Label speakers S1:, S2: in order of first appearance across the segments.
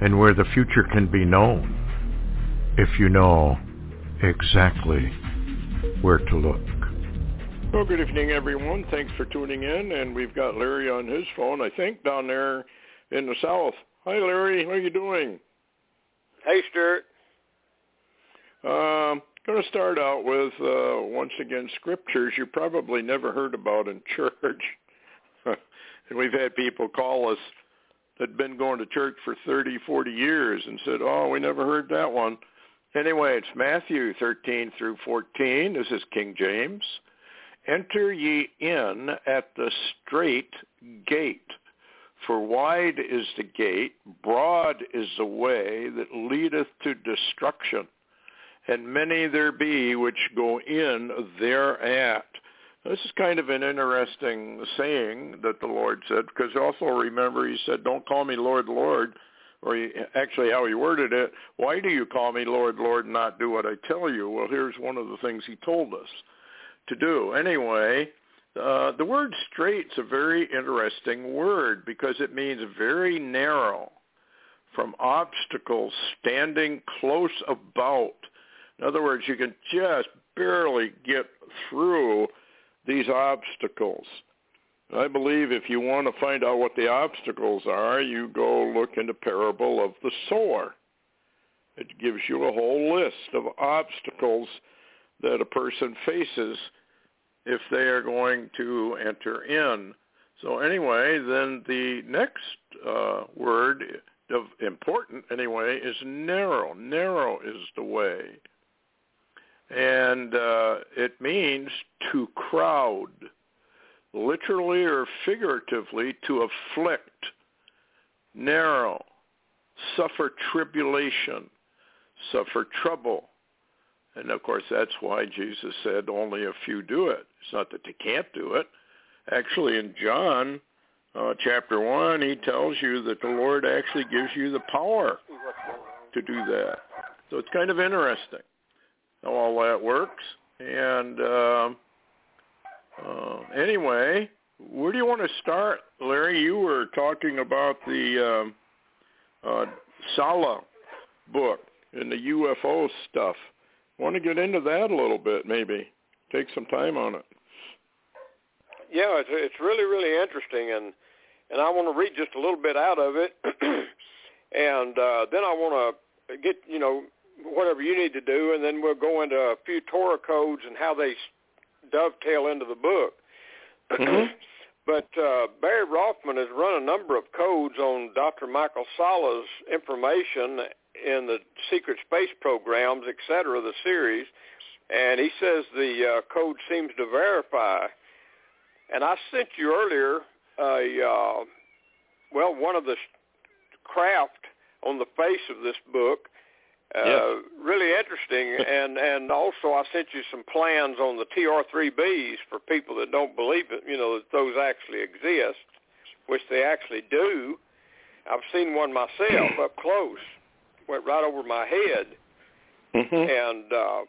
S1: and where the future can be known if you know exactly where to look.
S2: Well, good evening, everyone. Thanks for tuning in, and we've got Larry on his phone, I think, down there in the south. Hi, Larry. How are you doing?
S3: Hey, Stewart.
S2: Um, going to start out with uh, once again scriptures you probably never heard about in church. and we've had people call us that'd been going to church for 30, 40 years and said, "Oh, we never heard that one." Anyway, it's Matthew 13 through 14. This is King James. Enter ye in at the straight gate. For wide is the gate, broad is the way that leadeth to destruction, and many there be which go in thereat. This is kind of an interesting saying that the Lord said, because also remember he said, don't call me Lord, Lord, or he, actually how he worded it, why do you call me Lord, Lord, and not do what I tell you? Well, here's one of the things he told us to do. Anyway, uh, the word straight's a very interesting word because it means very narrow from obstacles standing close about in other words, you can just barely get through these obstacles. I believe if you want to find out what the obstacles are, you go look in the parable of the sower. It gives you a whole list of obstacles that a person faces if they are going to enter in. So anyway, then the next uh, word of important anyway is narrow. Narrow is the way and uh, it means to crowd, literally or figuratively, to afflict, narrow, suffer tribulation, suffer trouble. And of course, that's why Jesus said only a few do it. It's not that they can't do it. Actually, in John uh, chapter 1, he tells you that the Lord actually gives you the power to do that. So it's kind of interesting how all that works. And uh, uh, anyway, where do you want to start, Larry? You were talking about the um, uh, Salla book and the UFO stuff. Want to get into that a little bit, maybe? Take some time on it.
S3: Yeah, it's it's really really interesting, and and I want to read just a little bit out of it, and uh, then I want to get you know whatever you need to do, and then we'll go into a few Torah codes and how they dovetail into the book.
S2: Mm-hmm.
S3: but uh, Barry Rothman has run a number of codes on Dr. Michael Salla's information in the secret space programs, et cetera, the series, and he says the uh, code seems to verify. And I sent you earlier a uh, well, one of the craft on the face of this book uh,
S2: yes.
S3: really interesting. and and also I sent you some plans on the TR3Bs for people that don't believe it. You know that those actually exist, which they actually do. I've seen one myself up close. Went right over my head.
S2: Mm-hmm.
S3: And uh,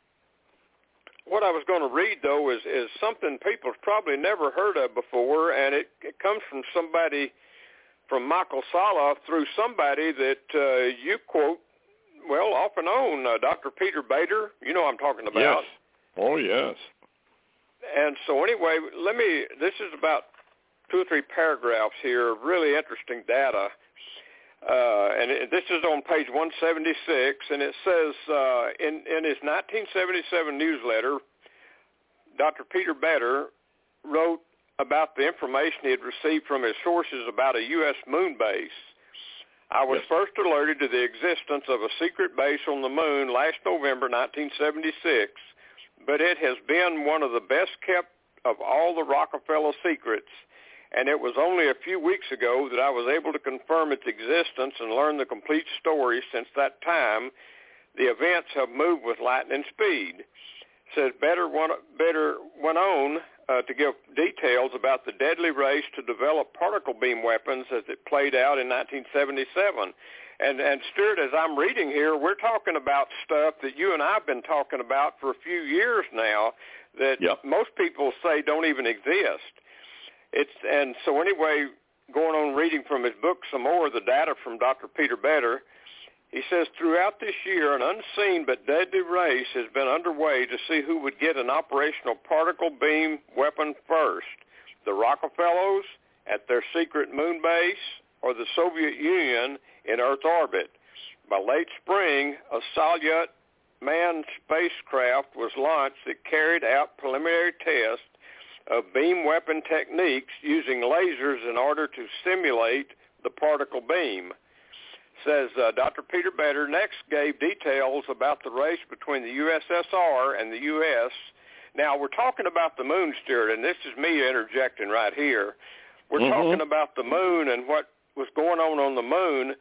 S3: what I was going to read though is is something people's probably never heard of before, and it, it comes from somebody from Michael Salla through somebody that uh, you quote well, off and on, uh, Dr. Peter Beter, you know I'm talking about.
S2: Yes. Oh, yes.
S3: And so anyway, let me, this is about two or three paragraphs here of really interesting data. Uh, and it, this is on page 176, and it says uh, in, in his 1977 newsletter, Dr. Peter Beter wrote about the information he had received from his sources about a U.S. moon base I was
S2: Yes.
S3: first alerted to the existence of a secret base on the moon last November 1976, but it has been one of the best kept of all the Rockefeller secrets, and it was only a few weeks ago that I was able to confirm its existence and learn the complete story since that time. The events have moved with lightning speed. Says better one, Beter went on uh, to give details about the deadly race to develop particle beam weapons as it played out in 1977. And and Stewart, as I'm reading here, we're talking about stuff that you and I've been talking about for a few years now that
S2: yep.
S3: most people say don't even exist. It's and so anyway, going on reading from his book some more, the data from Dr. Peter Beter, he says throughout this year, an unseen but deadly race has been underway to see who would get an operational particle beam weapon first: the Rockefellers at their secret moon base, or the Soviet Union in Earth orbit. By late spring, a Salyut manned spacecraft was launched that carried out preliminary tests of beam weapon techniques using lasers in order to simulate the particle beam. Says uh, Dr. Peter Beter next gave details about the race between the USSR and the U.S. Now we're talking about the moon, Stewart, and this is me interjecting right here. We're
S2: mm-hmm.
S3: talking about the moon and what was going on on the moon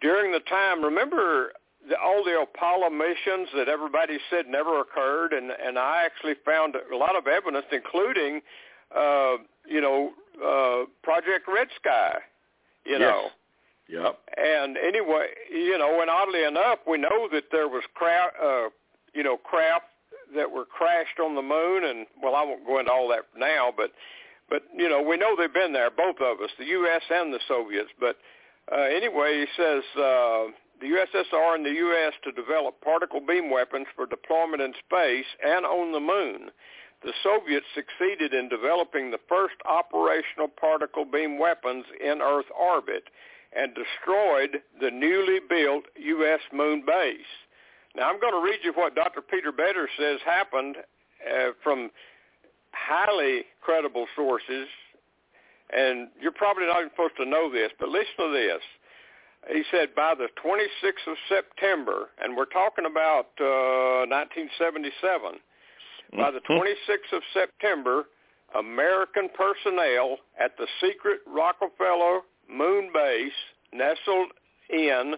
S3: during the time. Remember the, all the Apollo missions that everybody said never occurred, and and I actually found a lot of evidence, including, uh, you know, uh, Project Red Sky. You
S2: yes.
S3: know.
S2: Yep.
S3: And anyway, you know, and oddly enough, we know that there was craft, uh, you know, craft that were crashed on the moon, and well, I won't go into all that now, but but you know, we know they've been there, both of us, the U.S. and the Soviets. But uh, anyway, he says uh, the USSR and the U.S. to develop particle beam weapons for deployment in space and on the moon. The Soviets succeeded in developing the first operational particle beam weapons in Earth orbit and destroyed the newly built U.S. moon base. Now I'm going to read you what Dr. Peter Beter says happened uh, from highly credible sources, and you're probably not even supposed to know this, but listen to this. He said by the 26th of September, and we're talking about uh, 1977, by the 26th of September, American personnel at the secret Rockefeller moon base nestled in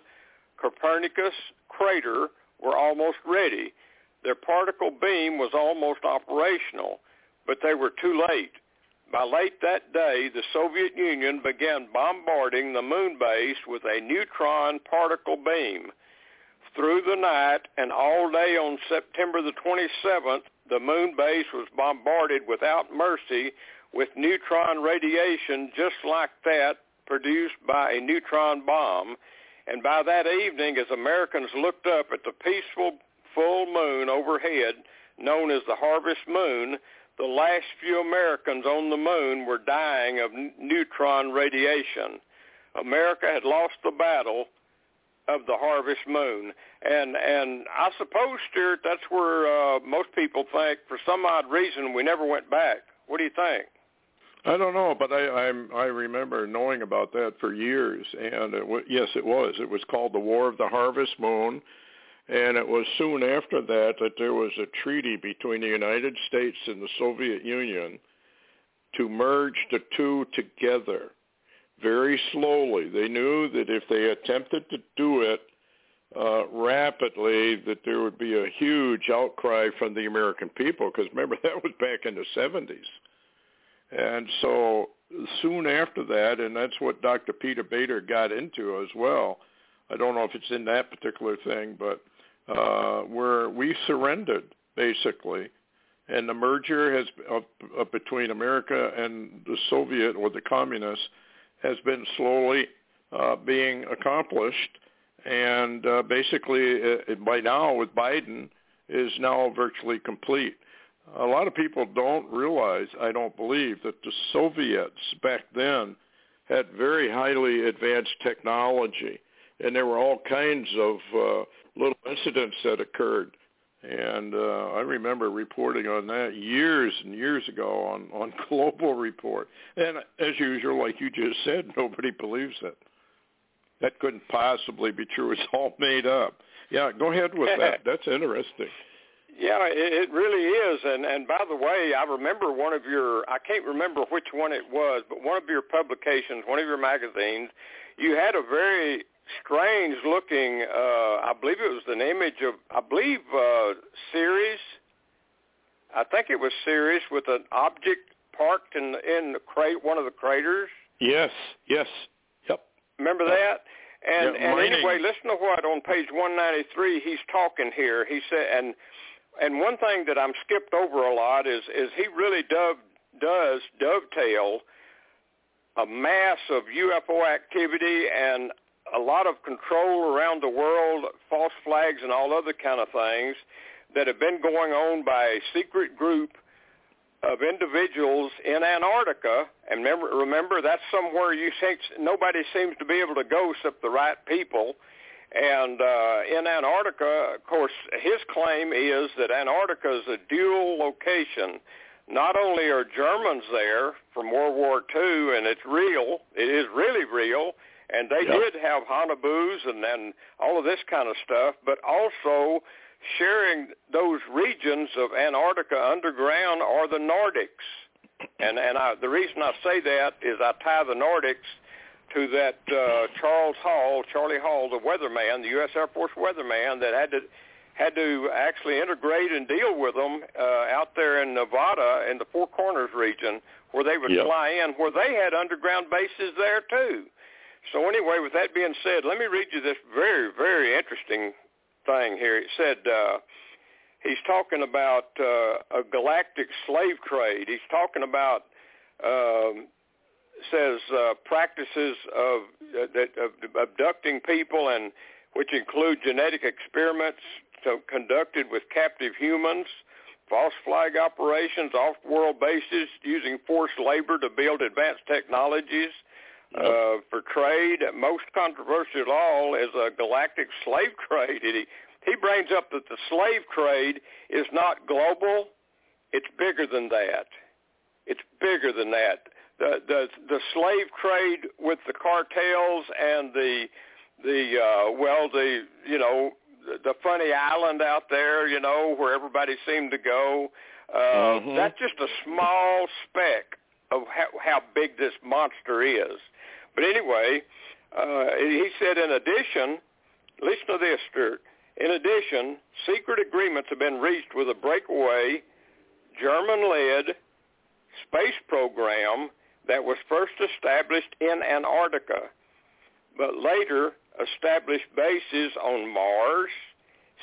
S3: Copernicus crater were almost ready. Their particle beam was almost operational but they were too late. By late that day, the Soviet Union began bombarding the moon base with a neutron particle beam. Through the night and all day on September the 27th, the moon base was bombarded without mercy with neutron radiation just like that produced by a neutron bomb. And by that evening, as Americans looked up at the peaceful full moon overhead, known as the harvest moon, the last few Americans on the moon were dying of neutron radiation. America had lost the battle of the harvest moon. And and I suppose, Stewart, that's where uh, most people think, for some odd reason, we never went back. What do you think?
S2: I don't know, but I I'm, I remember knowing about that for years, and it w- yes, it was. It was called the War of the Harvest Moon, and it was soon after that that there was a treaty between the United States and the Soviet Union to merge the two together very slowly. They knew that if they attempted to do it uh, rapidly, that there would be a huge outcry from the American people, because remember, that was back in the 70s. And so soon after that, and that's what Dr. Peter Beter got into as well, I don't know if it's in that particular thing, but uh, where we surrendered basically, and the merger has uh, uh, between America and the Soviet or the communists has been slowly uh, being accomplished, and uh, basically it, by now with Biden is now virtually complete. A lot of people don't realize, I don't believe, that the Soviets back then had very highly advanced technology, and there were all kinds of uh, little incidents that occurred. And uh, I remember reporting on that years and years ago on, on Global Report. And as usual, like you just said, nobody believes it. That couldn't possibly be true. It's all made up. Yeah, go ahead with that. That's interesting.
S3: Yeah, it, it really is. And and by the way, I remember one of your I can't remember which one it was, but one of your publications, one of your magazines, you had a very strange looking uh I believe it was an image of I believe uh Ceres. I think it was Ceres with an object parked in in the crate one of the craters.
S2: Yes, yes. Yep.
S3: Remember that? And
S2: Yeah,
S3: and anyway, listen to what on page 193 he's talking here. He said and and one thing that I'm skipped over a lot is is he really dove, does dovetail a mass of UFO activity and a lot of control around the world, false flags and all other kind of things that have been going on by a secret group of individuals in Antarctica. And remember, remember that's somewhere you think nobody seems to be able to go except the right people. And uh, in Antarctica, of course, his claim is that Antarctica is a dual location. Not only are Germans there from World War II, and it's real, it is really real, and they
S2: Yep.
S3: did have Haunebus and, and all of this kind of stuff, but also sharing those regions of Antarctica underground are the Nordics. And and I, the reason I say that is I tie the Nordics to that uh, Charles Hall, Charlie Hall, the weatherman, the U.S. Air Force weatherman that had to had to actually integrate and deal with them uh, out there in Nevada in the Four Corners region where they would
S2: Yep.
S3: fly in, where they had underground bases there too. So anyway, with that being said, let me read you this very, very interesting thing here. It said uh, he's talking about uh, a galactic slave trade. He's talking about um, says uh, practices of, uh, that, of abducting people and which include genetic experiments conducted with captive humans, false flag operations, off-world bases using forced labor to build advanced technologies uh, for trade. Most controversial of all is a galactic slave trade. He, he brings up that the slave trade is not global; it's bigger than that. It's bigger than that. The the the slave trade with the cartels and the the uh, well the you know the, the funny island out there you know where everybody seemed to go. Uh,
S2: Mhm.
S3: That's just a small speck of how, how big this monster is. But anyway, uh, he said in addition, listen to this, Stewart. In addition, secret agreements have been reached with a breakaway German-led space program that was first established in Antarctica, but later established bases on Mars,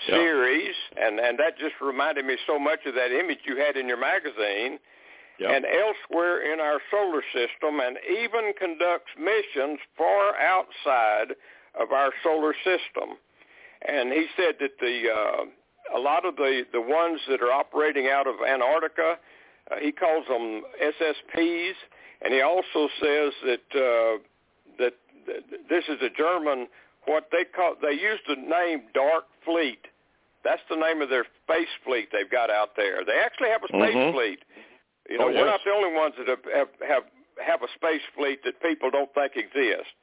S2: Yeah.
S3: Ceres, and, and that just reminded me so much of that image you had in your magazine,
S2: Yep.
S3: and elsewhere in our solar system, and even conducts missions far outside of our solar system. And he said that the uh, a lot of the the ones that are operating out of Antarctica, uh, he calls them SSPs, and he also says that uh, that this is a German what they call they use the name Dark Fleet. That's the name of their space fleet they've got out there. They actually have a space
S2: Mhm.
S3: fleet. You know,
S2: Oh,
S3: we're not the only ones that have, have have have a space fleet that people don't think exists.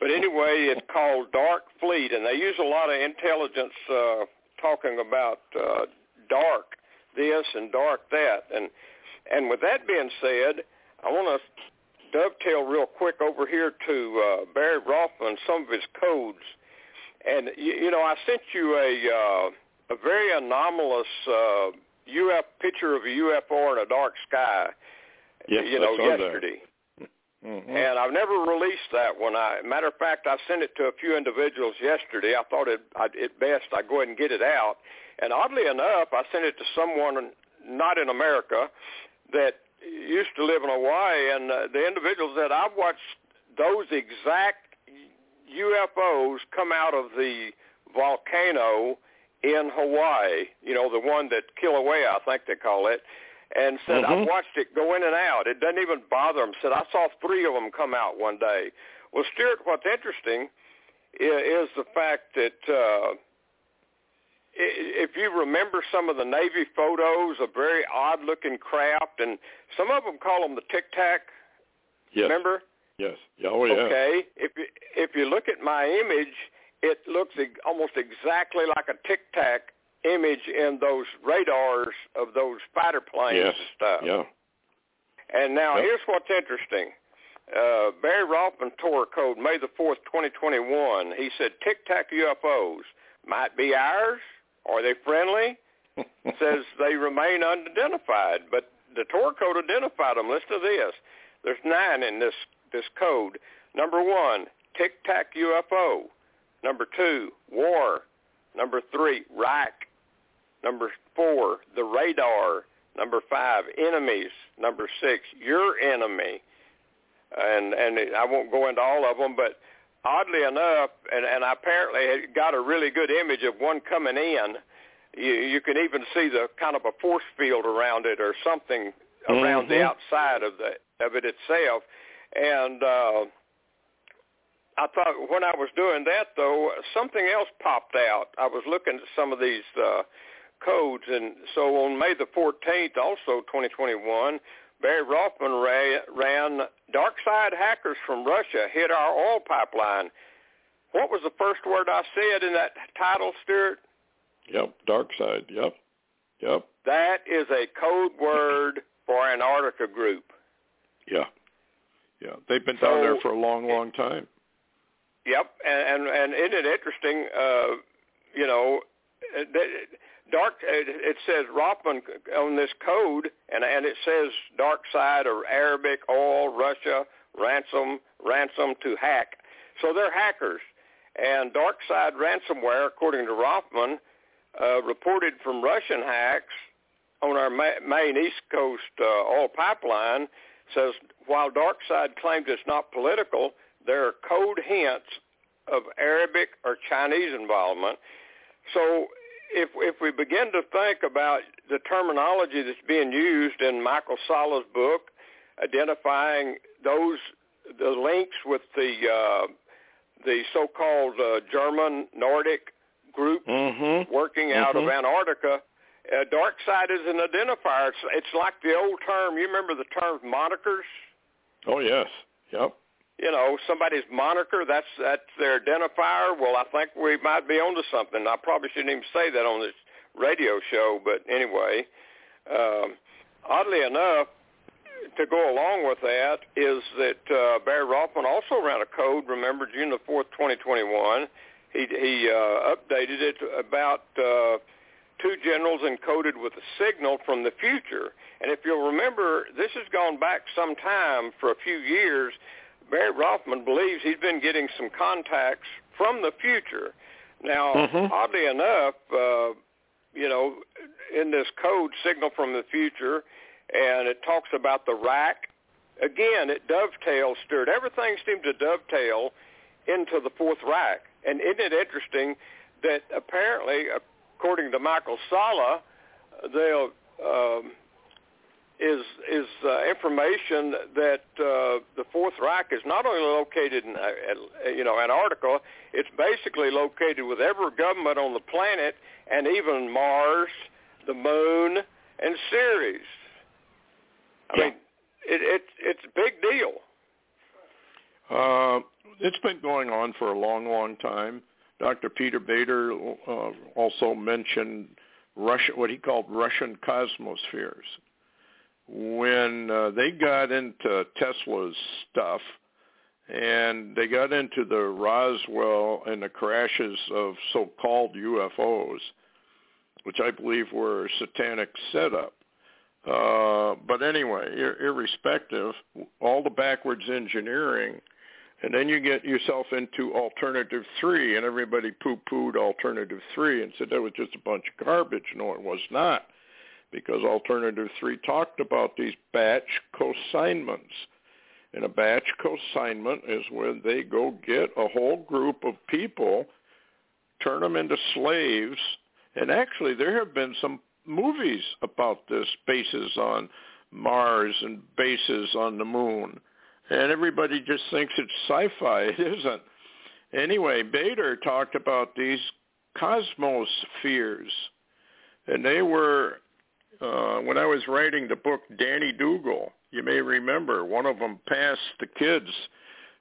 S3: But anyway, it's called Dark Fleet, and they use a lot of intelligence uh, talking about uh, dark this and dark that. And and with that being said, I want to dovetail real quick over here to uh, Barry Rothman, some of his codes. And you, you know, I sent you a uh, a very anomalous uh, UF picture of a UFO in a dark sky.
S2: Yes,
S3: you
S2: I
S3: know,
S2: that.
S3: yesterday.
S2: Mhm.
S3: And I've never released that one. I, matter of fact, I sent it to a few individuals yesterday. I thought it, I'd, it best I go ahead and get it out. And oddly enough, I sent it to someone not in America that used to live in Hawaii, and uh, the individual said, I've watched those exact UFOs come out of the volcano in Hawaii, you know, the one that Kilauea, I think they call it, and said,
S2: Mhm.
S3: I've watched it go in and out. It doesn't even bother them. Said, I saw three of them come out one day. Well, Stewart, what's interesting is, is the fact that uh, if you remember some of the Navy photos of very odd-looking craft, and some of them call them the Tic Tac,
S2: Yes.
S3: remember?
S2: Yes. Yeah, Oh, yeah.
S3: Okay. If you, if you look at my image, it looks almost exactly like a Tic Tac image in those radars of those fighter planes
S2: yes.
S3: and stuff.
S2: Yeah.
S3: And now
S2: Yep.
S3: here's what's interesting. Uh, Barry Rothman tore a code May the 4th, 2021. He said, Tic-Tac UFOs might be ours. Are they friendly? says they remain unidentified, but the Torah code identified them. Listen to this. There's nine in this, this code. Number one, Tic-Tac UFO. Number two, war. Number three, Reich. Number four, the radar. Number five, enemies. Number six, your enemy. And and I won't go into all of them, but oddly enough, and, and I apparently had got a really good image of one coming in. You, you can even see the kind of a force field around it or something around the
S2: Mhm.
S3: outside of the of it itself. And uh, I thought when I was doing that though, something else popped out. I was looking at some of these uh, codes, and so on May the 14th, also 2021, Barry Rothman ran, ran dark side hackers from Russia hit our oil pipeline. What was the first word I said in that title, Stewart?
S2: Yep. Dark side. Yep. Yep.
S3: That is a code word for an Antarctica group.
S2: Yeah. Yeah. They've been down there for a long, long time.
S3: Yep, and and, and isn't it interesting? Uh, you know, uh, that- dark. It, says Rothman on this code, and and it says dark side or Arabic, oil, Russia, ransom, ransom to hack. So they're hackers, and dark side ransomware, according to Rothman, uh, reported from Russian hacks on our ma- main East Coast uh, oil pipeline. Says while dark side claims it's not political, there are code hints of Arabic or Chinese involvement. So if if we begin to think about the terminology that's being used in Michael Salla's book, identifying those the links with the uh, the so-called uh, German Nordic group
S2: Mm-hmm.
S3: working out of
S2: Mhm.
S3: Antarctica. Uh, dark side is an identifier. It's, it's like the old term. You remember the term monikers?
S2: Oh yes. Yep.
S3: You know, somebody's moniker, that's that's their identifier. Well, I think we might be onto something. I probably shouldn't even say that on this radio show, but anyway, um, oddly enough, to go along with that is that uh, Barry Rothman also ran a code. Remember, June the fourth, twenty twenty one. He he uh, updated it about uh, two generals encoded with a signal from the future. And if you'll remember, this has gone back some time for a few years. Barry Rothman believes he's been getting some contacts from the future. Now,
S2: Mhm.
S3: oddly enough, uh, you know, in this code, signal from the future, and it talks about the Reich. Again, it dovetails, Stewart. Everything seems to dovetail into the fourth Reich. And isn't it interesting that apparently, according to Michael Salla, they'll um, is is uh, information that uh, the Fourth Reich is not only located in uh, you know Antarctica, it's basically located with every government on the planet and even Mars, the Moon, and Ceres. I
S2: Yeah.
S3: mean, it, it it's a big deal.
S2: Uh, it's been going on for a long, long time. Dr. Peter Beter uh, also mentioned Russia, what he called Russian cosmospheres. When uh, they got into Tesla's stuff and they got into the Roswell and the crashes of so-called UFOs, which I believe were satanic setup. Uh, but anyway, ir- irrespective, all the backwards engineering and then you get yourself into alternative three, and everybody poo-pooed alternative three and said that was just a bunch of garbage. No, it was not, because alternative three talked about these batch consignments. And a batch consignment is when they go get a whole group of people, turn them into slaves, and actually there have been some movies about this, bases on Mars and bases on the moon and everybody just thinks it's sci-fi. It isn't. Anyway, Beter talked about these cosmospheres, and they were uh, when I was writing the book Danny Dougal. You may remember one of them passed the kids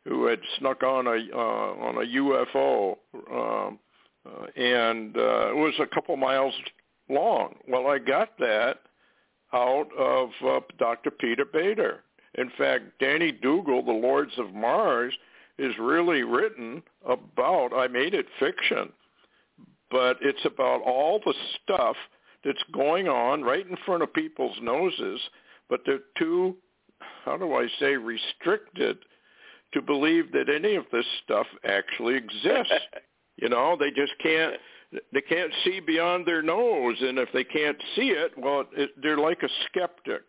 S2: who had snuck on a uh, on a UFO, um, uh, and uh, it was a couple miles long. Well, I got that out of uh, Dr. Peter Beter. In fact, Danny Dougal, The Lords of Mars, is really written about, I made it fiction, but it's about all the stuff that's going on right in front of people's noses, but they're too, how do I say, restricted to believe that any of this stuff actually exists. you know, they just can't they can't see beyond their nose and if they can't see it, well, it, they're like a skeptic.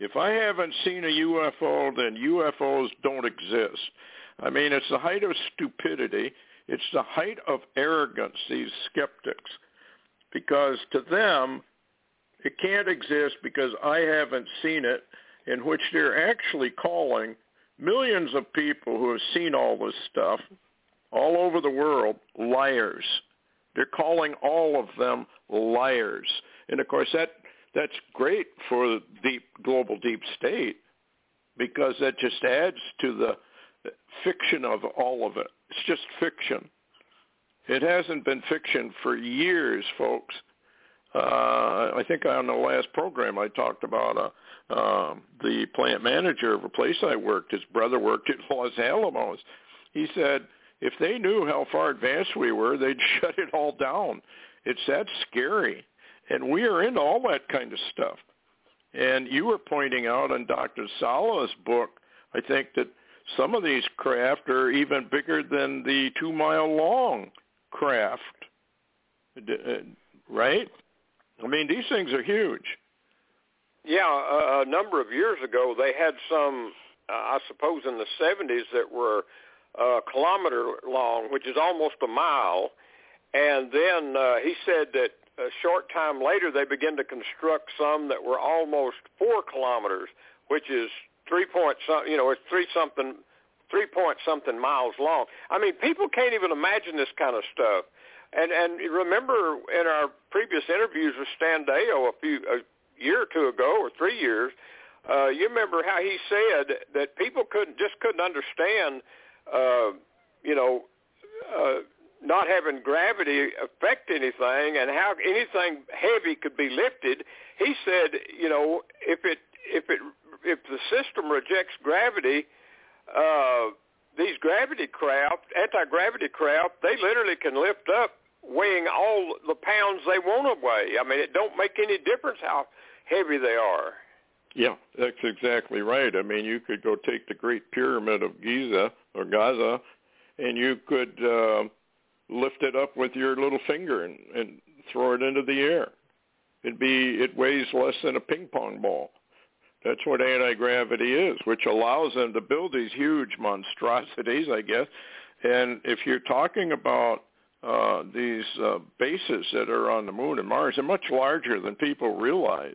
S2: If I haven't seen a UFO, then UFOs don't exist. I mean, it's the height of stupidity. It's the height of arrogance, these skeptics, because to them, it can't exist because I haven't seen it, in which they're actually calling millions of people who have seen all this stuff all over the world liars. They're calling all of them liars. And of course that that's great for the deep global deep state because that just adds to the fiction of all of it. It's just fiction. It hasn't been fiction for years, folks. Uh, I think on the last program I talked about uh, uh, the plant manager of a place I worked. His brother worked at Los Alamos. He said if they knew how far advanced we were, they'd shut it all down. It's that scary, and we are into all that kind of stuff. And you were pointing out in Dr. Salla's book, I think that some of these craft are even bigger than the two mile long craft, uh, right? I mean, these things are huge.
S3: Yeah, a, number of years ago, they had some, uh, I suppose, in the 70s that were a kilometer long, which is almost a mile. And then uh, he said that a short time later, they began to construct some that were almost four kilometers, which is three point something. You know, it's three something, three point something miles long. I mean, people can't even imagine this kind of stuff. And and remember in our previous interviews with Stan Deyo a few a year or two ago or three years, uh, you remember how he said that people couldn't just couldn't understand, uh, you know, uh, not having gravity affect anything and how anything heavy could be lifted. He said, you know, if it if it if the system rejects gravity, uh, these gravity craft, anti-gravity craft, they literally can lift up weighing all the pounds they want to weigh. I mean, it don't make any difference how heavy they are.
S2: Yeah, that's exactly right. I mean, you could go take the Great Pyramid of Giza or Gaza, and you could uh, lift it up with your little finger and, and throw it into the air. It'd be it weighs less than a ping pong ball. That's what anti-gravity is, which allows them to build these huge monstrosities, I guess. And if you're talking about uh, these uh, bases that are on the moon and Mars they're much larger than people realize.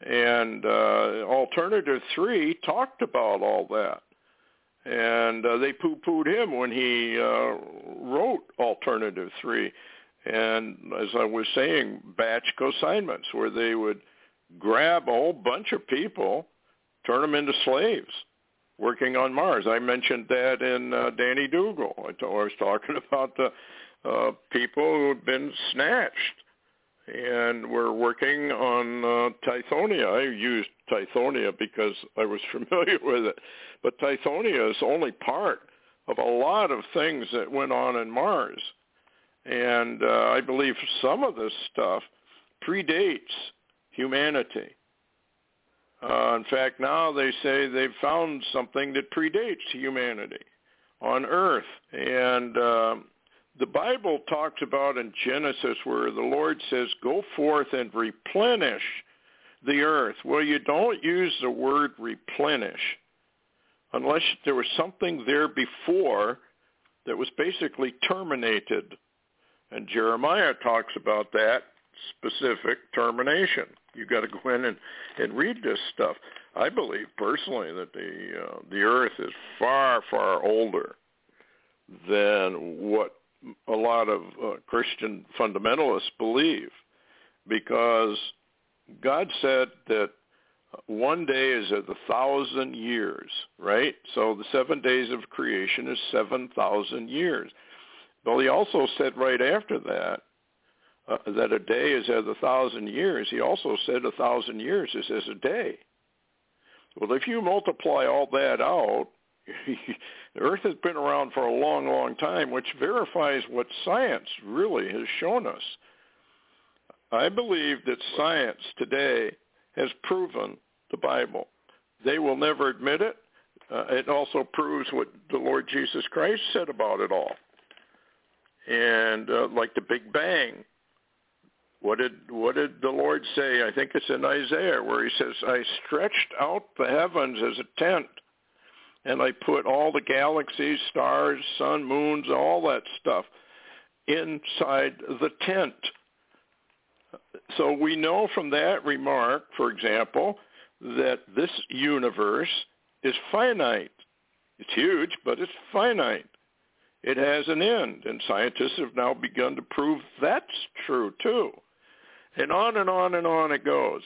S2: And uh, Alternative 3 talked about all that. And uh, they poo-pooed him when he uh, wrote Alternative 3. And as I was saying, batch consignments where they would grab a whole bunch of people, turn them into slaves working on Mars. I mentioned that in uh, Danny Dougal. I, t- I was talking about the uh, people who had been snatched and were working on uh, Tithonia. I used Tithonia because I was familiar with it. But Tithonia is only part of a lot of things that went on in Mars. And uh, I believe some of this stuff predates humanity. Uh, in fact, now they say they've found something that predates humanity on Earth. And uh, the Bible talks about in Genesis where the Lord says, go forth and replenish the earth. Well, you don't use the word replenish unless there was something there before that was basically terminated. And Jeremiah talks about that specific termination. You've got to go in and, and read this stuff. I believe personally that the uh, the earth is far far older than what a lot of uh, Christian fundamentalists believe because God said that one day is a thousand years, right? So the seven days of creation is 7,000 years. But he also said right after that uh, that a day is as a thousand years, he also said a thousand years is as a day. Well, if you multiply all that out, the Earth has been around for a long, long time, which verifies what science really has shown us. I believe that science today has proven the Bible. They will never admit it. Uh, it also proves what the Lord Jesus Christ said about it all. And uh, like the Big Bang, what did what did the Lord say? I think it's in Isaiah where he says, "I stretched out the heavens as a tent, and I put all the galaxies, stars, sun, moons, all that stuff inside the tent." So we know from that remark, for example, that this universe is finite. It's huge, but it's finite. It has an end, and scientists have now begun to prove that's true too. And on and on and on it goes.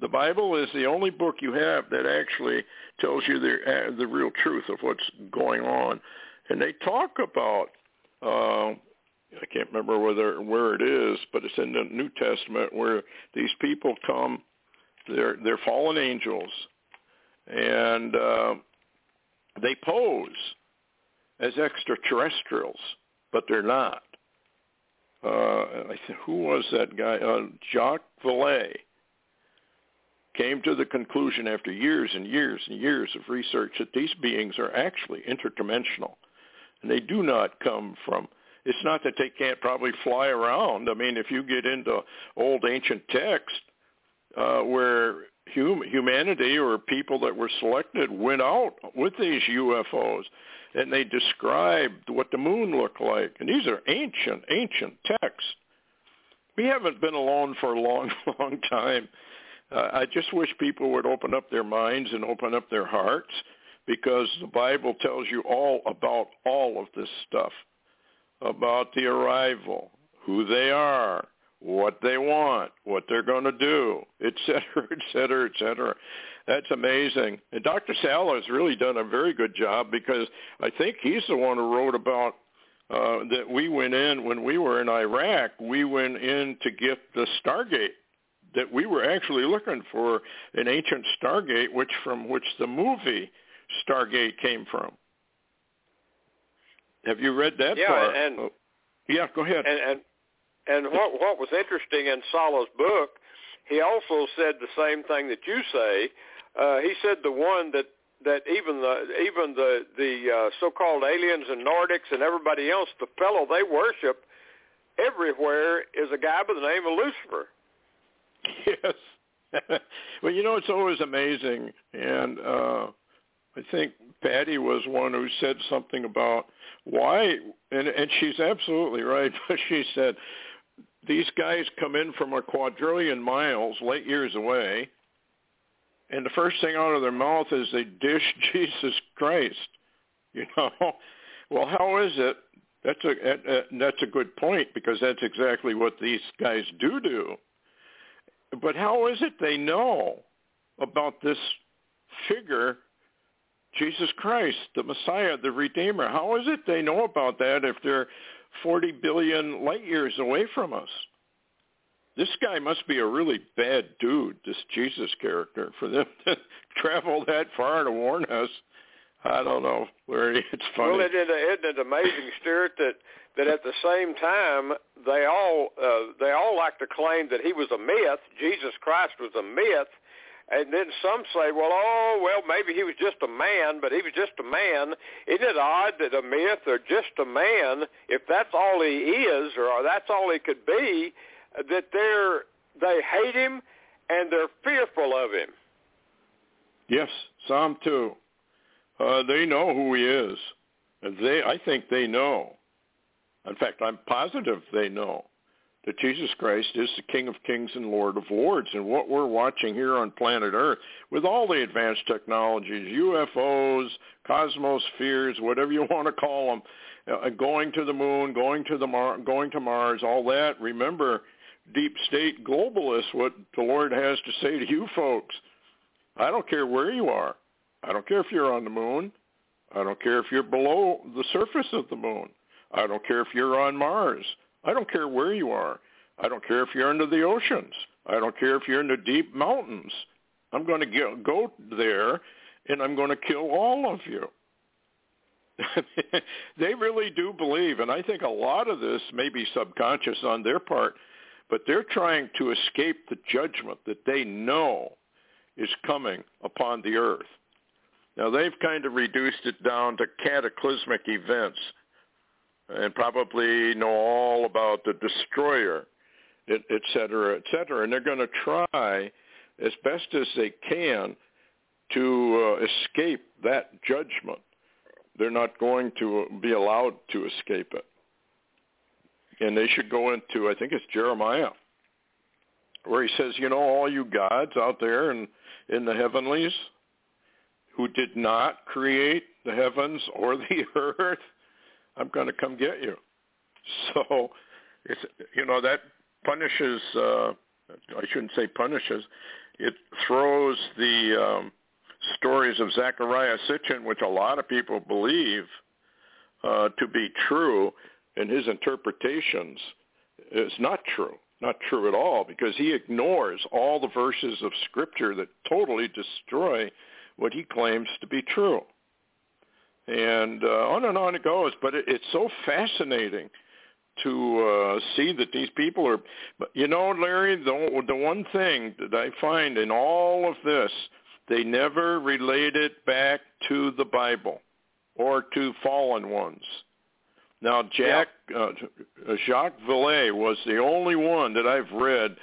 S2: The Bible is the only book you have that actually tells you the uh, the real truth of what's going on. And they talk about uh, I can't remember whether where it is, but it's in the New Testament where these people come. They're they're fallen angels, and uh, they pose as extraterrestrials, but they're not. Uh, who was that guy? Uh, Jacques Vallée came to the conclusion after years and years and years of research that these beings are actually interdimensional, and they do not come from. It's not that they can't probably fly around. I mean, if you get into old ancient text uh, where hum- humanity or people that were selected went out with these UFOs and they described what the moon looked like. And these are ancient, ancient texts. We haven't been alone for a long, long time. Uh, I just wish people would open up their minds and open up their hearts because the Bible tells you all about all of this stuff, about the arrival, who they are, what they want, what they're going to do, et cetera, et cetera, et cetera. That's amazing. And Dr. Salla has really done a very good job because I think he's the one who wrote about uh, that we went in when we were in Iraq. We went in to get the Stargate. That we were actually looking for an ancient Stargate, which from which the movie Stargate came from. Have you read that
S3: yeah,
S2: part?
S3: And,
S2: oh, yeah, go ahead.
S3: And, and and what what was interesting in Salla's book, he also said the same thing that you say. Uh, he said the one that that even the even the the uh, so-called aliens and Nordics and everybody else, the fellow they worship everywhere is a guy by the name of Lucifer.
S2: Yes. well, you know, it's always amazing, and uh, I think Patty was one who said something about why, and and she's absolutely right. But she said these guys come in from a quadrillion miles, light years away, and the first thing out of their mouth is they dish Jesus Christ. You know, well, how is it? That's a that's a good point because that's exactly what these guys do do. But how is it they know about this figure, Jesus Christ, the Messiah, the Redeemer? How is it they know about that if they're 40 billion light years away from us. This guy must be a really bad dude, this Jesus character, for them to travel that far to warn us. I don't know where it's funny.
S3: Well, isn't it, isn't it amazing, Stewart, that that at the same time they all uh, they all like to claim that he was a myth. Jesus Christ was a myth, and then some say, well, oh, well, maybe he was just a man, but he was just a man. Isn't it odd that a myth or just a man, if that's all he is or that's all he could be, that they're they hate him and they're fearful of him?
S2: Yes, Psalm 2. Uh, they know who he is. They, I think they know. In fact, I'm positive they know that Jesus Christ is the King of Kings and Lord of Lords. And what we're watching here on planet Earth, with all the advanced technologies, UFOs, cosmos cosmospheres, whatever you want to call them, uh, going to the moon, going to the Mar- going to Mars, all that. Remember, deep state globalists, what the Lord has to say to you folks. I don't care where you are. I don't care if you're on the moon. I don't care if you're below the surface of the moon. I don't care if you're on Mars. I don't care where you are. I don't care if you're under the oceans. I don't care if you're in the deep mountains. I'm going to go there and I'm going to kill all of you. they really do believe, and I think a lot of this may be subconscious on their part, but they're trying to escape the judgment that they know is coming upon the earth. Now they've kind of reduced it down to cataclysmic events and probably know all about the destroyer, et, et cetera, et cetera. And they're going to try as best as they can to uh, escape that judgment. They're not going to be allowed to escape it. And they should go into, I think it's Jeremiah, where he says, you know, all you gods out there in, in the heavenlies who did not create the heavens or the earth, I'm going to come get you. So, it's, you know, that punishes, uh, I shouldn't say punishes, it throws the um, stories of Zecharia Sitchin, which a lot of people believe uh, to be true, and his interpretations is not true, not true at all, because he ignores all the verses of Scripture that totally destroy what he claims to be true. And uh, on and on it goes, but it, it's so fascinating to uh, see that these people are. But you know, Larry, the the one thing that I find in all of this, they never relate it back to the Bible or to fallen ones. Now, Jack uh, Jacques Vallée was the only one that I've read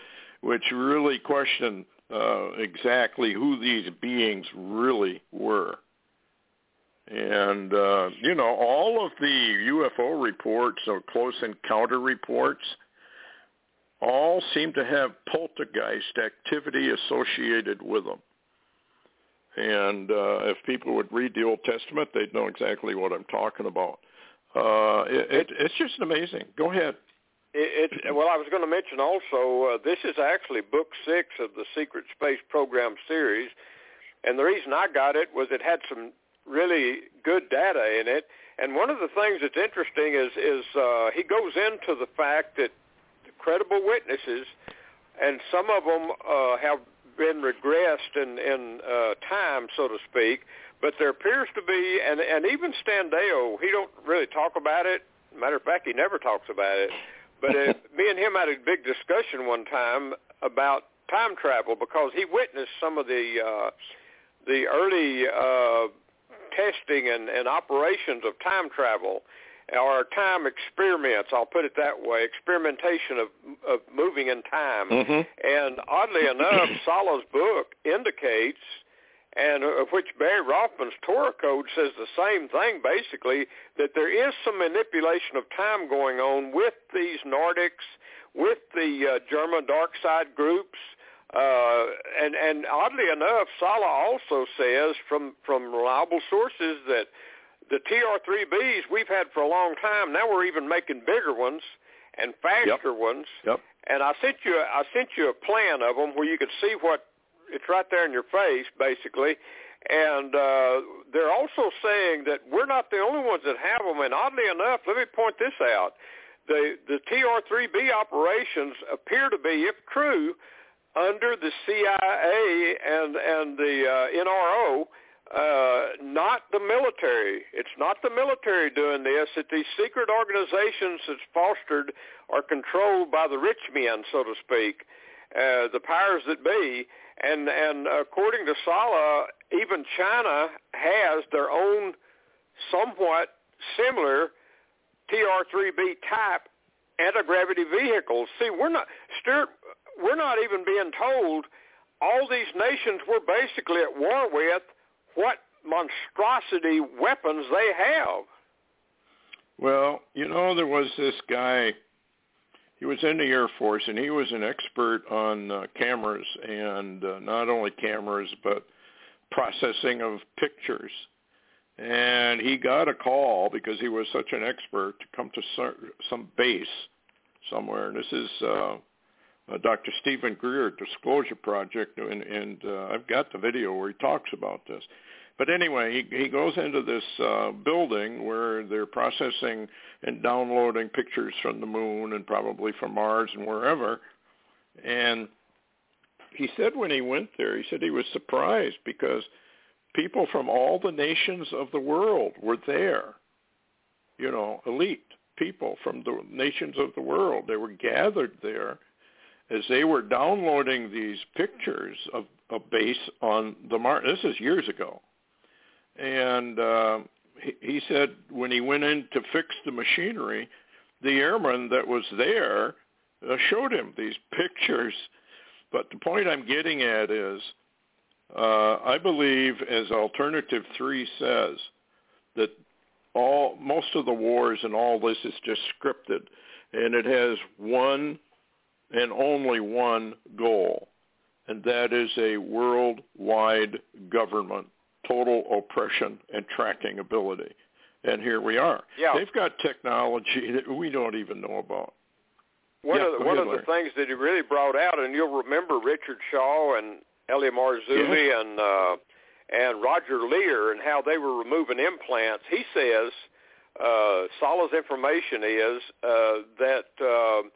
S2: which really questioned uh, exactly who these beings really were. And, uh, you know, all of the UFO reports or close encounter reports all seem to have poltergeist activity associated with them. And uh, if people would read the Old Testament, they'd know exactly what I'm talking about. Uh, it, it, it's just amazing. Go ahead.
S3: It, it, well, I was going to mention also, uh, this is actually book six of the Secret Space Program series. And the reason I got it was it had some really good data in it. And one of the things that's interesting is is uh, he goes into the fact that credible witnesses, and some of them uh, have been regressed in in uh, time, so to speak. But there appears to be, and and even Stan Deyo, he don't really talk about it. Matter of fact, he never talks about it. But uh, me and him had a big discussion one time about time travel because he witnessed some of the uh, the early uh, testing and, and operations of time travel or time experiments, I'll put it that way, experimentation of, of moving in time.
S2: Mm-hmm.
S3: And oddly enough, Salla's book indicates, and of which Barry Rothman's Torah code says the same thing, basically, that there is some manipulation of time going on with these Nordics, with the uh, German dark side groups, uh, and and oddly enough, Salla also says from from reliable sources that the TR3Bs we've had for a long time. Now we're even making bigger ones and faster
S2: yep.
S3: ones.
S2: Yep.
S3: And I sent you I sent you a plan of them where you could see what it's right there in your face, basically. And uh, they're also saying that we're not the only ones that have them. And oddly enough, let me point this out: the the TR3B operations appear to be, if true, under the CIA and and the uh, NRO, uh, not the military. It's not the military doing this. It's these secret organizations that's fostered or controlled by the rich men, so to speak, uh, the powers that be. And and according to Salla, even China has their own somewhat similar TR-3B type anti-gravity vehicles. See, we're not Stewart we're not even being told all these nations we're basically at war with what monstrosity weapons they have.
S2: Well, you know, there was this guy, he was in the Air Force, and he was an expert on uh, cameras, and uh, not only cameras, but processing of pictures. And he got a call because he was such an expert to come to some base somewhere. And this is uh, uh, Dr. Steven Greer Disclosure Project, and, and uh, I've got the video where he talks about this. But anyway, he he goes into this uh, building where they're processing and downloading pictures from the moon and probably from Mars and wherever. And he said when he went there, he said he was surprised because people from all the nations of the world were there. You know, elite people from the nations of the world. They were gathered there as they were downloading these pictures of a base on the Mars. This is years ago, and uh, he, he said when he went in to fix the machinery, the airman that was there uh, showed him these pictures. But the point I'm getting at is, uh, I believe, as Alternative Three says, that all most of the wars and all this is just scripted, and it has one and only one goal, and that is a worldwide government, total oppression and tracking ability. And here we are.
S3: Yeah.
S2: They've got technology that we don't even know about.
S3: One
S2: Yeah,
S3: of the, one
S2: ahead,
S3: of the things that he really brought out, and you'll remember Richard Shaw and L.A. Marzulli and uh, and Roger Leir and how they were removing implants. He says uh, Salla's information is uh, that uh,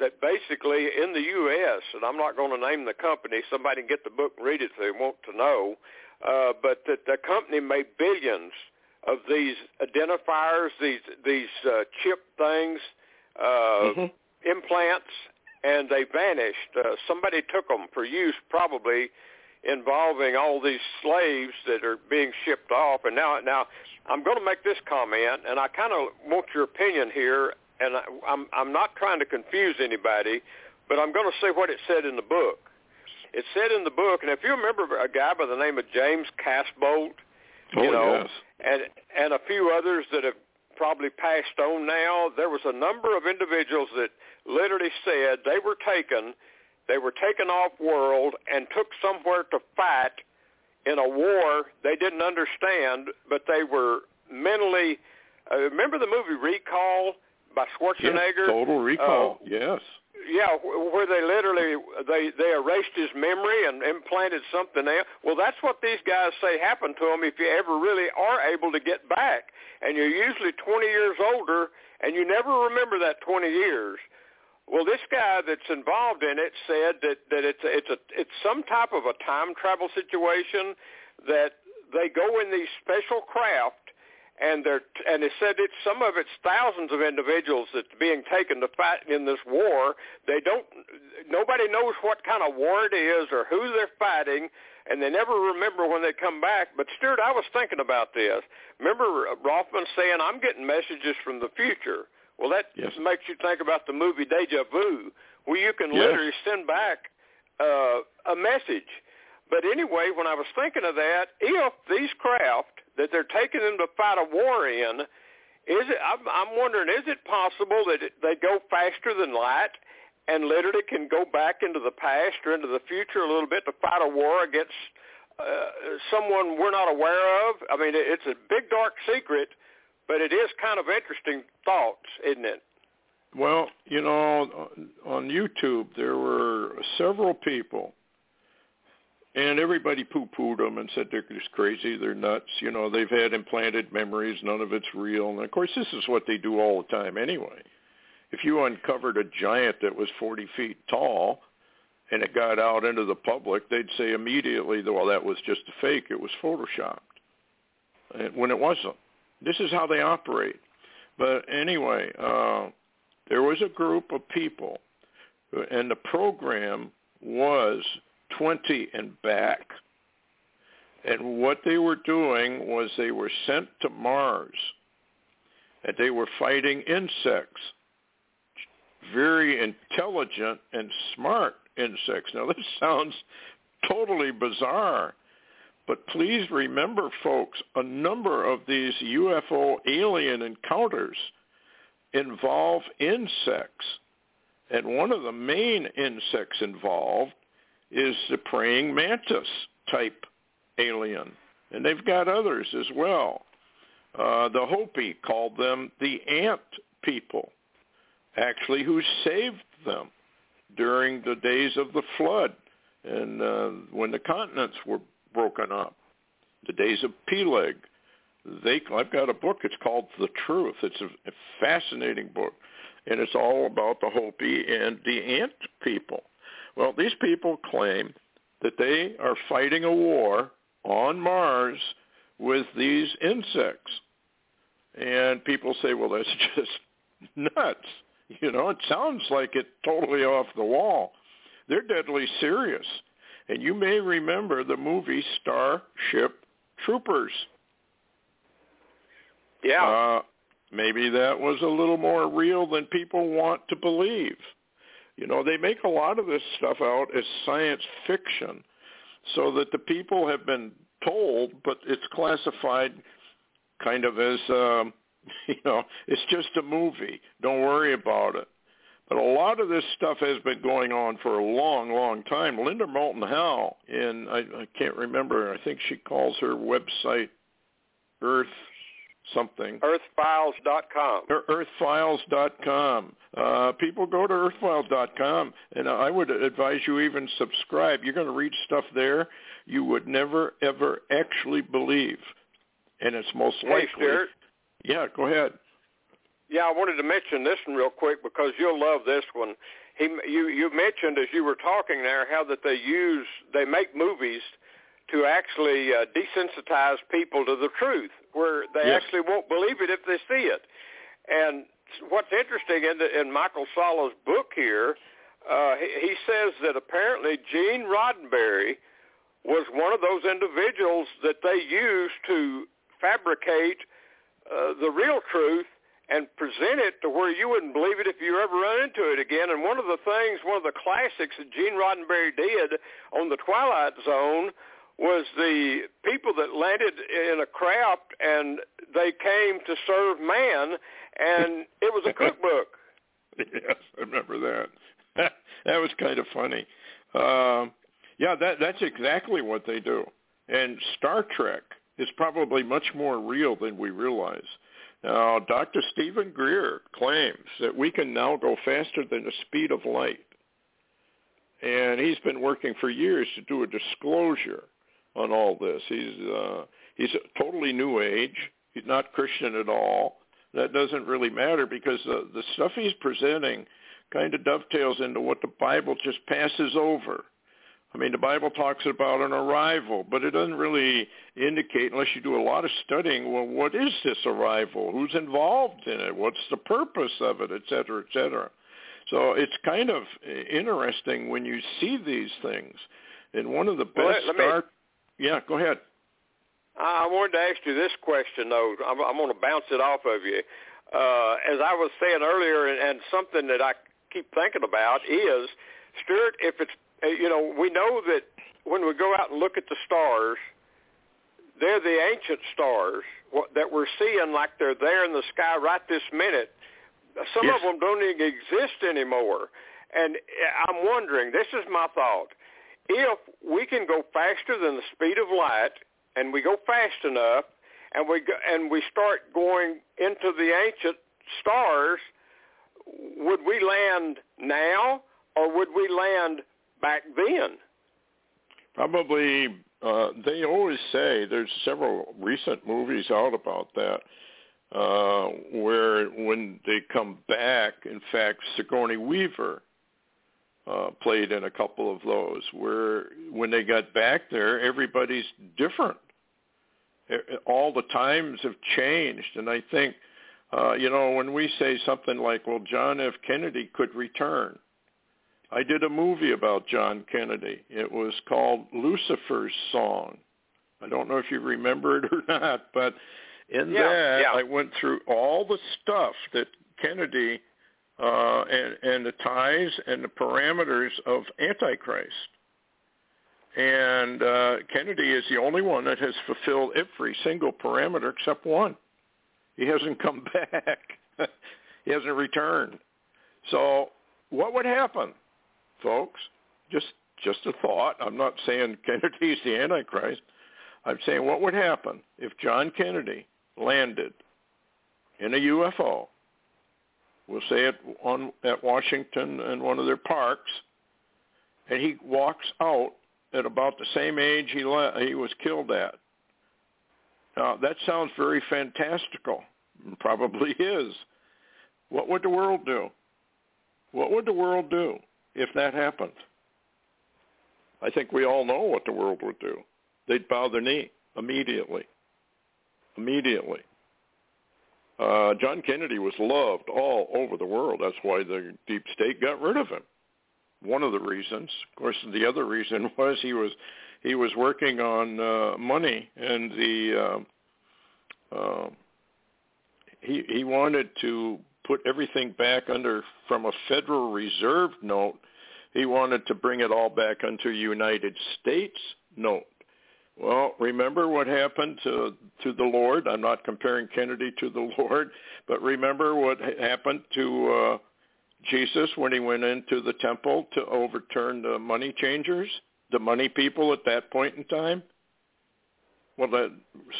S3: that basically in the U.S. and I'm not going to name the company. Somebody can get the book and read it if they want to know. Uh, but that the company made billions of these identifiers, these these uh, chip things, uh,
S2: Mhm.
S3: implants, and they vanished. Uh, somebody took them for use, probably involving all these slaves that are being shipped off. And now, now I'm going to make this comment, and I kind of want your opinion here. And I, I'm I'm not trying to confuse anybody, but I'm going to say what it said in the book. It said in the book, and if you remember a guy by the name of James Casbolt,
S2: Oh
S3: you know,
S2: yes.
S3: and and a few others that have probably passed on now. There was a number of individuals that literally said they were taken, they were taken off world and took somewhere to fight in a war they didn't understand, but they were mentally. Uh, remember the movie Recall by Schwarzenegger?
S2: Yes,
S3: Schwarzenegger?
S2: total recall.
S3: Uh,
S2: yes.
S3: Yeah, where they literally they they erased his memory and implanted something else. Well, that's what these guys say happened to them if you ever really are able to get back, and you're usually 20 years older, and you never remember that 20 years. Well, this guy that's involved in it said that that it's a, it's a it's some type of a time travel situation that they go in these special craft and they're and it said it's some of it's thousands of individuals that's being taken to fight in this war. They don't nobody knows what kind of war it is or who they're fighting, and they never remember when they come back. But Stewart, I was thinking about this. Remember Rothman saying, "I'm getting messages from the future." Well, that
S2: Yes.
S3: makes you think about the movie Deja Vu, where you can
S2: Yes.
S3: literally send back uh, a message. But anyway, when I was thinking of that, if these craft that they're taking them to fight a war in, is it? I'm, I'm wondering, is it possible that it, they go faster than light and literally can go back into the past or into the future a little bit to fight a war against uh, someone we're not aware of? I mean, it, it's a big dark secret, but it is kind of interesting thoughts, isn't it?
S2: Well, you know, on YouTube there were several people, and everybody poo-pooed them and said they're just crazy, they're nuts. You know, they've had implanted memories, none of it's real. And of course, this is what they do all the time anyway. If you uncovered a giant that was 40 feet tall and it got out into the public, they'd say immediately, well, that was just a fake. It was photoshopped. When it wasn't. This is how they operate. But anyway, uh, there was a group of people, and the program was 20 and back. And what they were doing was they were sent to Mars, and they were fighting insects, very intelligent and smart insects. Now this sounds totally bizarre, but please remember, folks, a number of these UFO alien encounters involve insects. And one of the main insects involved is the praying mantis type alien. And they've got others as well. Uh, the Hopi called them the ant people, actually, who saved them during the days of the flood and uh, when the continents were broken up. the days of Peleg. They, I've got a book. It's called The Truth. It's a, a fascinating book, and it's all about the Hopi and the Ant people. Well, these people claim that they are fighting a war on Mars with these insects. And people say, well, that's just nuts. You know, it sounds like it totally off the wall. They're deadly serious. And you may remember the movie Starship Troopers.
S3: Yeah.
S2: Uh, maybe that was a little more real than people want to believe. You know, they make a lot of this stuff out as science fiction so that the people have been told, but it's classified kind of as, um, you know, it's just a movie. Don't worry about it. But a lot of this stuff has been going on for a long, long time. Linda Moulton Howe, in I, I can't remember. I think she calls her website Earth something.
S3: Earthfiles.com.
S2: Earthfiles.com. Uh, people go to earthfiles.com, and I would advise you even subscribe. You're going to read stuff there you would never, ever actually believe. And it's most likely.
S3: Hey.
S2: Yeah, go ahead.
S3: Yeah, I wanted to mention this one real quick because you'll love this one. He, you, you mentioned as you were talking there how that they use, they make movies to actually uh, desensitize people to the truth, where they
S2: yes.
S3: actually won't believe it if they see it. And what's interesting in, the, in Michael Salla's book here, uh, he, he says that apparently Gene Roddenberry was one of those individuals that they used to fabricate uh, the real truth and present it to where you wouldn't believe it if you ever run into it again. And one of the things, one of the classics that Gene Roddenberry did on the Twilight Zone was the people that landed in a craft and they came to serve man, and it was a cookbook.
S2: yes, I remember that. that was kind of funny. Um, yeah, that that's exactly what they do. And Star Trek is probably much more real than we realize. Now, Dr. Steven Greer claims that we can now go faster than the speed of light. And he's been working for years to do a disclosure on all this. He's uh, he's a totally new age. He's not Christian at all. That doesn't really matter because the, the stuff he's presenting kind of dovetails into what the Bible just passes over. I mean, the Bible talks about an arrival, but it doesn't really indicate, unless you do a lot of studying, well, what is this arrival? Who's involved in it? What's the purpose of it, et cetera, et cetera. So it's kind of interesting when you see these things. And one of the best
S3: well, let, let
S2: start... Yeah, go ahead.
S3: I wanted to ask you this question, though. I'm, I'm going to bounce it off of you. Uh, as I was saying earlier, and, and something that I keep thinking about is, Stewart, if it's uh, you know, we know that when we go out and look at the stars, they're the ancient stars that we're seeing like they're there in the sky right this minute. Some
S2: yes.
S3: of them don't even exist anymore. And uh, I'm wondering, this is my thought, if we can go faster than the speed of light and we go fast enough and we go, and we start going into the ancient stars, would we land now or would we land back then?
S2: Probably, uh, they always say there's several recent movies out about that, uh, where when they come back, in fact, Sigourney Weaver uh, played in a couple of those, where when they got back there, everybody's different. All the times have changed, and I think, uh, you know, when we say something like, well, John F. Kennedy could return, I did a movie about John Kennedy. It was called Lucifer's Song. I don't know if you remember it or not, but in
S3: yeah,
S2: that
S3: yeah.
S2: I went through all the stuff that Kennedy uh, and, and the ties and the parameters of Antichrist. And uh, Kennedy is the only one that has fulfilled every single parameter except one. He hasn't come back. he hasn't returned. So what would happen? folks. Just just a thought. I'm not saying Kennedy's the Antichrist. I'm saying what would happen if John Kennedy landed in a UFO, we'll say it on at Washington and one of their parks, and he walks out at about the same age he le- he was killed at, Now, that sounds very fantastical. Probably is. What would the world do? What would the world do if that happened? I think we all know what the world would do. They'd bow their knee immediately. Immediately. Uh, John Kennedy was loved all over the world. That's why the deep state got rid of him. One of the reasons. Of course, the other reason was he was he was working on uh, money and the uh, uh, he he wanted to put everything back under from a Federal Reserve note. He wanted to bring it all back under United States note. Well, remember what happened to to the Lord. I'm not comparing Kennedy to the Lord, but remember what happened to uh, Jesus when he went into the temple to overturn the money changers, the money people at that point in time. Well, that,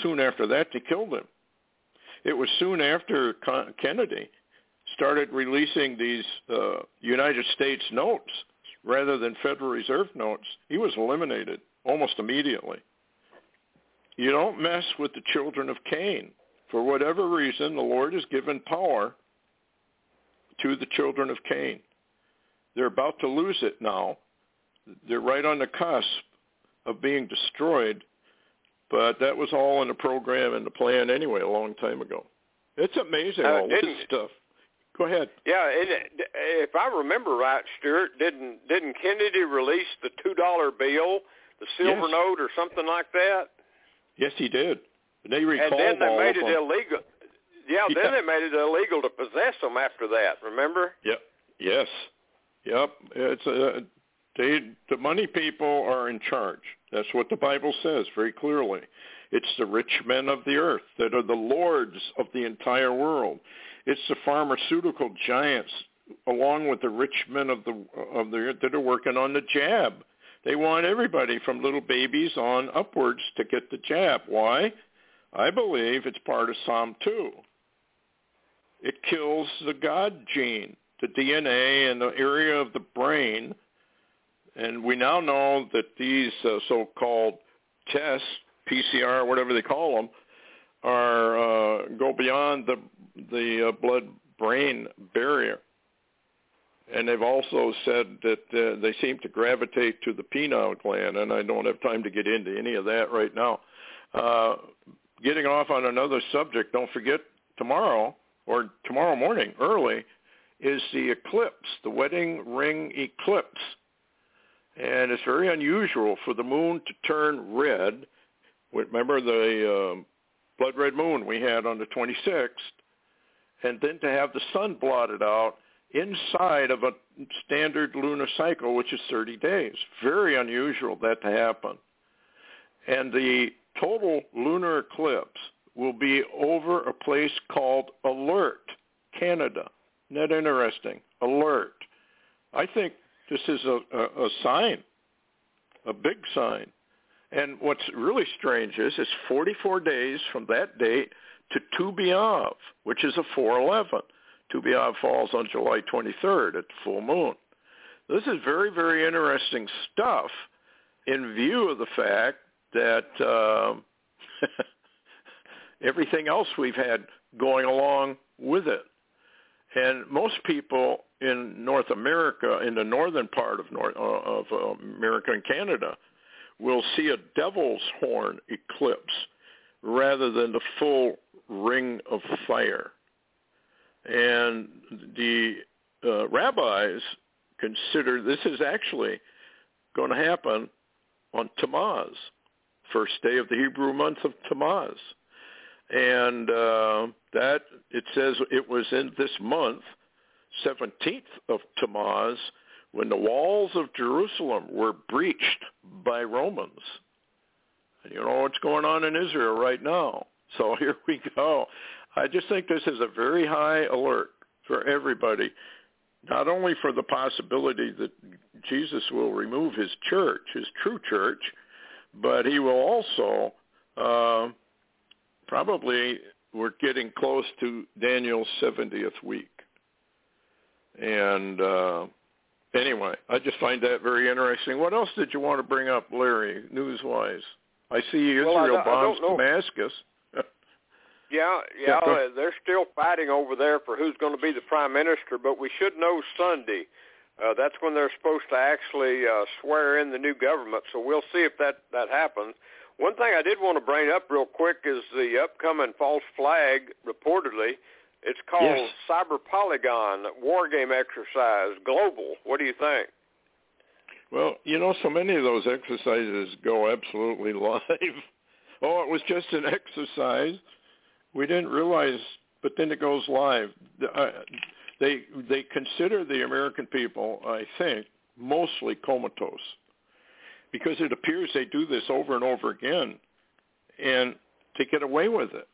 S2: soon after that, they killed him. It was soon after Kennedy started releasing these uh, United States notes rather than Federal Reserve notes. He was eliminated almost immediately. You don't mess with the children of Cain. For whatever reason, the Lord has given power to the children of Cain. They're about to lose it now. They're right on the cusp of being destroyed, but that was all in the program and the plan anyway a long time ago. It's amazing uh, all this stuff. Go ahead.
S3: Yeah, it, if I remember right, Stewart, didn't didn't Kennedy release the two dollar bill, the silver
S2: yes.
S3: note, or something like that?
S2: Yes, he did. And they recalled
S3: And then they made it
S2: them.
S3: illegal. Yeah,
S2: Yeah.
S3: then they made it illegal to possess them after that. Remember?
S2: Yep. Yes. Yep. It's uh, they the money people are in charge. That's what the Bible says very clearly. It's the rich men of the earth that are the lords of the entire world. It's the pharmaceutical giants along with the rich men of the of the earth that are working on the jab. They want everybody from little babies on upwards to get the jab. Why? I believe it's part of Psalm 2. It kills the God gene, the DNA in the area of the brain. And we now know that these uh, so-called tests, PCR, whatever they call them, are uh, go beyond the the uh, blood-brain barrier. And they've also said that uh, they seem to gravitate to the pineal gland, and I don't have time to get into any of that right now. Uh, getting off on another subject, don't forget tomorrow or tomorrow morning early is the eclipse, the wedding ring eclipse. And it's very unusual for the moon to turn red. Remember the uh, blood red moon we had on the 26th, and then to have the sun blotted out inside of a standard lunar cycle, which is 30 days. Very unusual that to happen. And the total lunar eclipse will be over a place called Alert, Canada. Isn't that interesting? Alert. I think this is a, a, a sign, a big sign. And what's really strange is it's 44 days from that date to Tu B'Av, which is a 411. Tu B'Av falls on July 23rd at full moon. This is very, very interesting stuff in view of the fact that uh, everything else we've had going along with it. And most people in North America, in the northern part of North uh, of America and Canada, will see a devil's horn eclipse rather than the full ring of fire. And the uh, rabbis consider this is actually going to happen on Tammuz, first day of the Hebrew month of Tammuz. And uh, that, it says it was in this month, 17th of Tammuz, when the walls of Jerusalem were breached by Romans. And you know what's going on in Israel right now. So here we go. I just think this is a very high alert for everybody, not only for the possibility that Jesus will remove his church, his true church, but he will also uh, probably we're getting close to Daniel's 70th week. And uh, anyway, I just find that very interesting. What else did you want to bring up, Larry, news-wise? I see Israel
S3: well, I,
S2: bombs
S3: I
S2: Damascus.
S3: Yeah, yeah, yeah they're still fighting over there for who's going to be the prime minister, but we should know Sunday. Uh, that's when they're supposed to actually uh, swear in the new government. So we'll see if that that happens. One thing I did want to bring up real quick is the upcoming false flag. Reportedly, it's called
S2: yes.
S3: Cyber Polygon War Game Exercise Global. What do you think?
S2: Well, you know, so many of those exercises go absolutely live. oh, it was just an exercise. We didn't realize, but then it goes live. Uh, they they consider the American people, I think, mostly comatose, because it appears they do this over and over again, and to get away with it.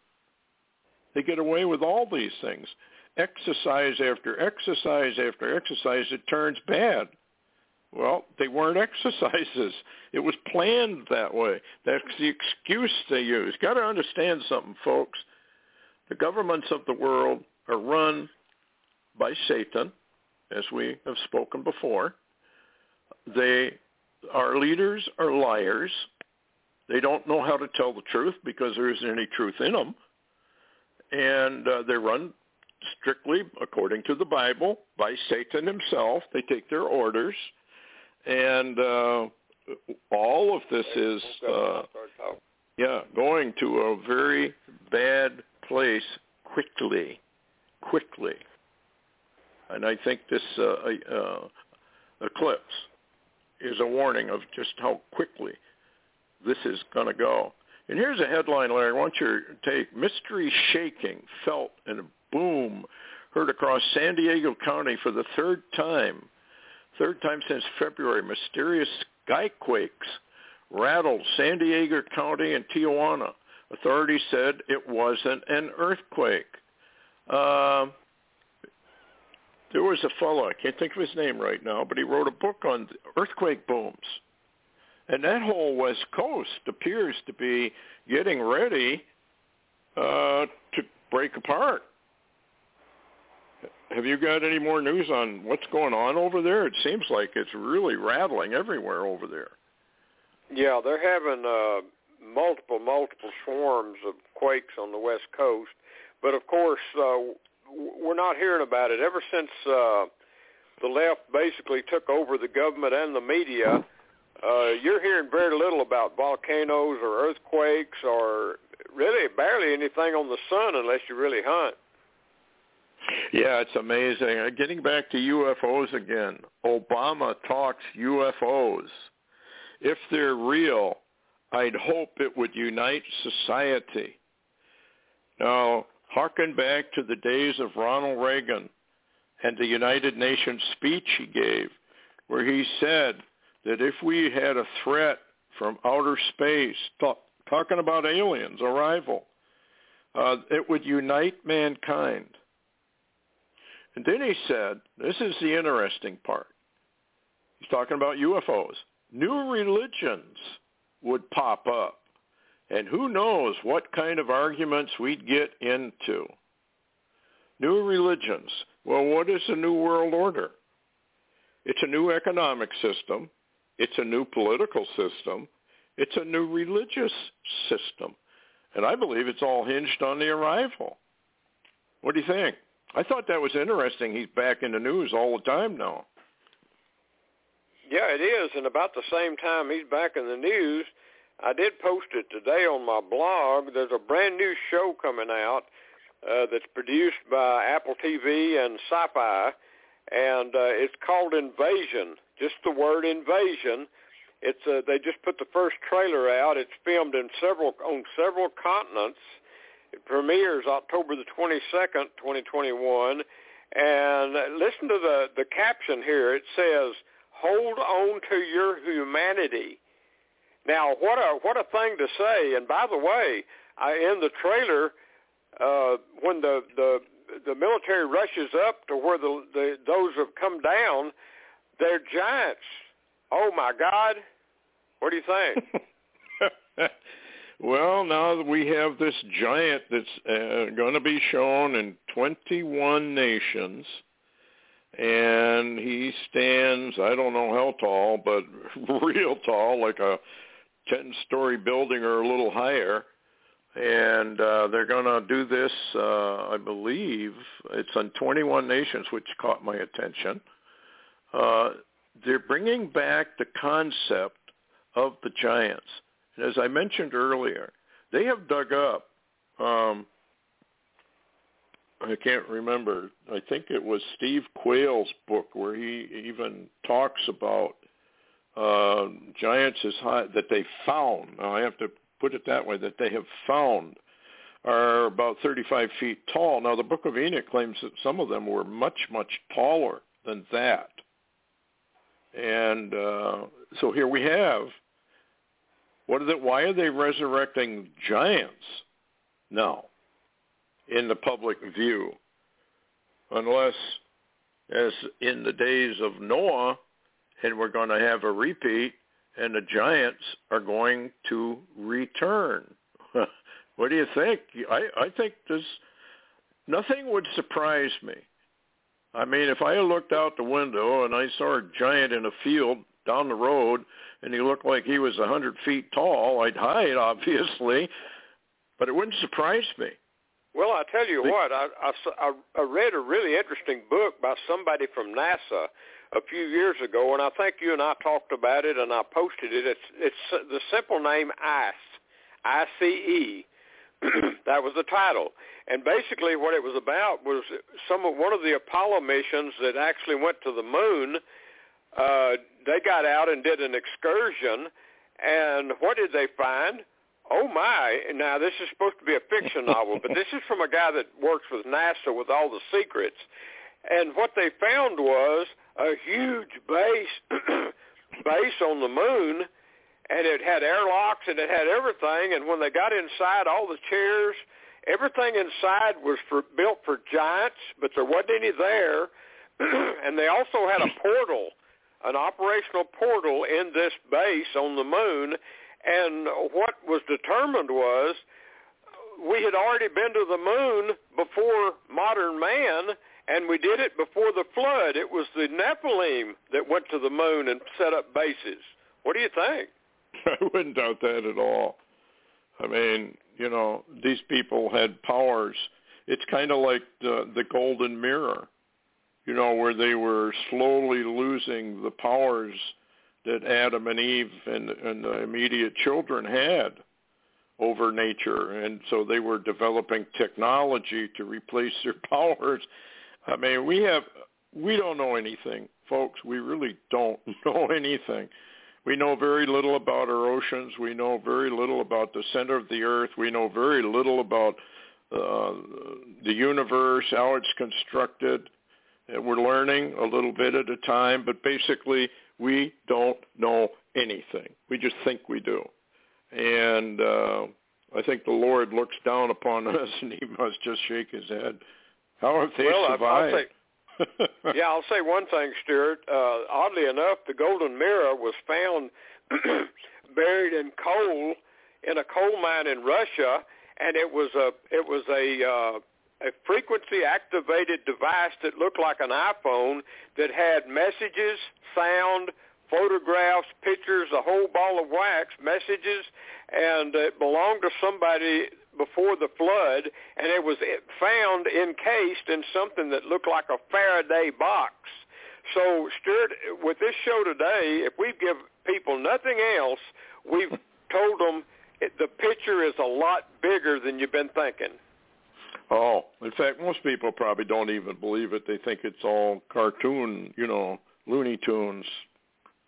S2: They get away with all these things. Exercise after exercise after exercise, it turns bad. Well, they weren't exercises. It was planned that way. That's the excuse they use. Got to understand something, folks. The governments of the world are run by Satan, as we have spoken before. They, our leaders are liars. They don't know how to tell the truth because there isn't any truth in them. And uh, they run strictly according to the Bible by Satan himself. They take their orders. And uh, all of this is, uh, yeah, going to a very bad place quickly, quickly. And I think this uh, uh, eclipse is a warning of just how quickly this is going to go. And here's a headline, Larry. I want you to take mystery shaking felt and a boom heard across San Diego County for the third time. Third time since February. Mysterious skyquakes rattled San Diego County and Tijuana. Authorities said it wasn't an earthquake. Uh, there was a fellow, I can't think of his name right now, but he wrote a book on earthquake booms. And that whole West Coast appears to be getting ready uh, to break apart. Have you got any more news on what's going on over there? It seems like it's really rattling everywhere over there.
S3: Yeah, they're having uh, multiple, multiple swarms of quakes on the West Coast. But of course, uh, we're not hearing about it. Ever since uh, the left basically took over the government and the media, uh, you're hearing very little about volcanoes or earthquakes or really barely anything on the sun unless you really hunt.
S2: Yeah, it's amazing. Uh, getting back to UFOs again, Obama talks UFOs. If they're real, I'd hope it would unite society. Now, harken back to the days of Ronald Reagan and the United Nations speech he gave, where he said that if we had a threat from outer space, talk, talking about aliens, arrival, uh, it would unite mankind. And then he said, this is the interesting part. He's talking about UFOs. New religions would pop up. And who knows what kind of arguments we'd get into. New religions. Well, what is a new world order? It's a new economic system. It's a new political system. It's a new religious system. And I believe it's all hinged on the arrival. What do you think? I thought that was interesting. He's back in the news all the time now.
S3: Yeah, it is. And about the same time he's back in the news, I did post it today on my blog. There's a brand new show coming out uh, that's produced by Apple TV and Sci-Fi, and uh, it's called Invasion. Just the word invasion. It's uh, they just put the first trailer out. It's filmed in several on several continents. It premieres October the 22nd, 2021. And listen to the the caption here. It says hold on to your humanity. Now, what a what a thing to say! And by the way, I, in the trailer, uh, when the the the military rushes up to where the, the those have come down, they're giants. Oh my God! What do you think?
S2: well, now that we have this giant that's uh, going to be shown in 21 nations and he stands I don't know how tall, but real tall, like a ten story building or a little higher. and uh, they're going to do this. Uh, I believe it's on 21 nations, which caught my attention. Uh, they're bringing back the concept of the giants. And as I mentioned earlier, they have dug up. Um, I can't remember. I think it was Steve Quayle's book where he even talks about uh, giants as high that they found. Now I have to put it that way that they have found are about 35 feet tall. Now the Book of Enoch claims that some of them were much much taller than that. And uh, so here we have what is it? Why are they resurrecting giants now in the public view? Unless, as in the days of Noah, and we're going to have a repeat, and the giants are going to return. what do you think? I, I think there's nothing would surprise me. I mean, if I looked out the window and I saw a giant in a field down the road and he looked like he was a hundred feet tall, I'd hide, obviously, but it wouldn't surprise me.
S3: Well, I tell you what, I, I, I read a really interesting book by somebody from NASA a few years ago, and I think you and I talked about it, and I posted it. It's it's the simple name ICE, I C E. that was the title, and basically what it was about was some of one of the Apollo missions that actually went to the moon. Uh, they got out and did an excursion, and what did they find? Oh my! Now this is supposed to be a fiction novel, but this is from a guy that works with NASA with all the secrets. And what they found was a huge base base on the moon, and it had airlocks and it had everything. And when they got inside, all the chairs, everything inside was for built for giants, but there wasn't any there. and they also had a portal, an operational portal in this base on the moon. And what was determined was we had already been to the moon before modern man and we did it before the flood. It was the Nephilim that went to the moon and set up bases. What do you think?
S2: I wouldn't doubt that at all. I mean, you know, these people had powers. It's kind of like the the golden mirror, you know, where they were slowly losing the powers that Adam and Eve and, and the immediate children had over nature. And so they were developing technology to replace their powers I mean, we have we don't know anything, folks. We really don't know anything. We know very little about our oceans. We know very little about the center of the earth. We know very little about uh, the universe, how it's constructed. And we're learning a little bit at a time, but basically we don't know anything. We just think we do. And uh, I think the Lord looks down upon us and he must just shake his head how have they
S3: well,
S2: survived?
S3: I'll say, yeah, I'll say one thing, Stewart. Uh, oddly enough, the golden mirror was found buried in coal in a coal mine in Russia, and it was a it was a uh, a frequency activated device that looked like an iPhone that had messages, sound, photographs, pictures, a whole ball of wax, messages, and it belonged to somebody before the flood, and it was found encased in something that looked like a Faraday box. So, Stewart, with this show today, if we give people nothing else, we've told them the picture is a lot bigger than you've been thinking.
S2: Oh, in fact, most people probably don't even believe it. They think it's all cartoon, you know, Looney Tunes,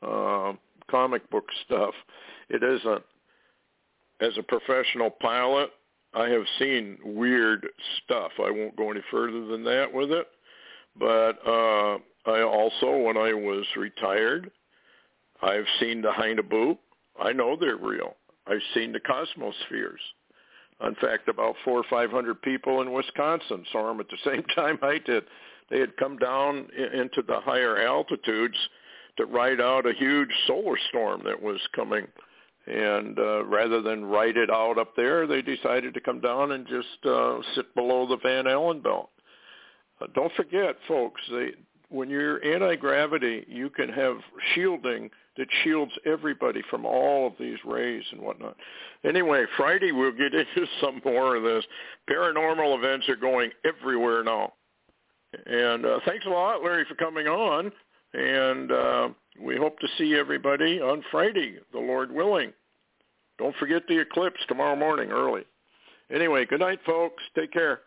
S2: uh, comic book stuff. It isn't. As a professional pilot, I have seen weird stuff. I won't go any further than that with it. But uh, I also, when I was retired, I've seen the Haunebu. I know they're real. I've seen the Cosmospheres. In fact, about four or five hundred people in Wisconsin saw them at the same time I did. They had come down into the higher altitudes to ride out a huge solar storm that was coming and uh, rather than ride it out up there, they decided to come down and just uh, sit below the Van Allen belt. Uh, don't forget, folks, they, when you're anti-gravity, you can have shielding that shields everybody from all of these rays and whatnot. Anyway, Friday we'll get into some more of this. Paranormal events are going everywhere now. And uh, thanks a lot, Larry, for coming on. And uh, we hope to see everybody on Friday, the Lord willing. Don't forget the eclipse tomorrow morning early. Anyway, good night, folks. Take care.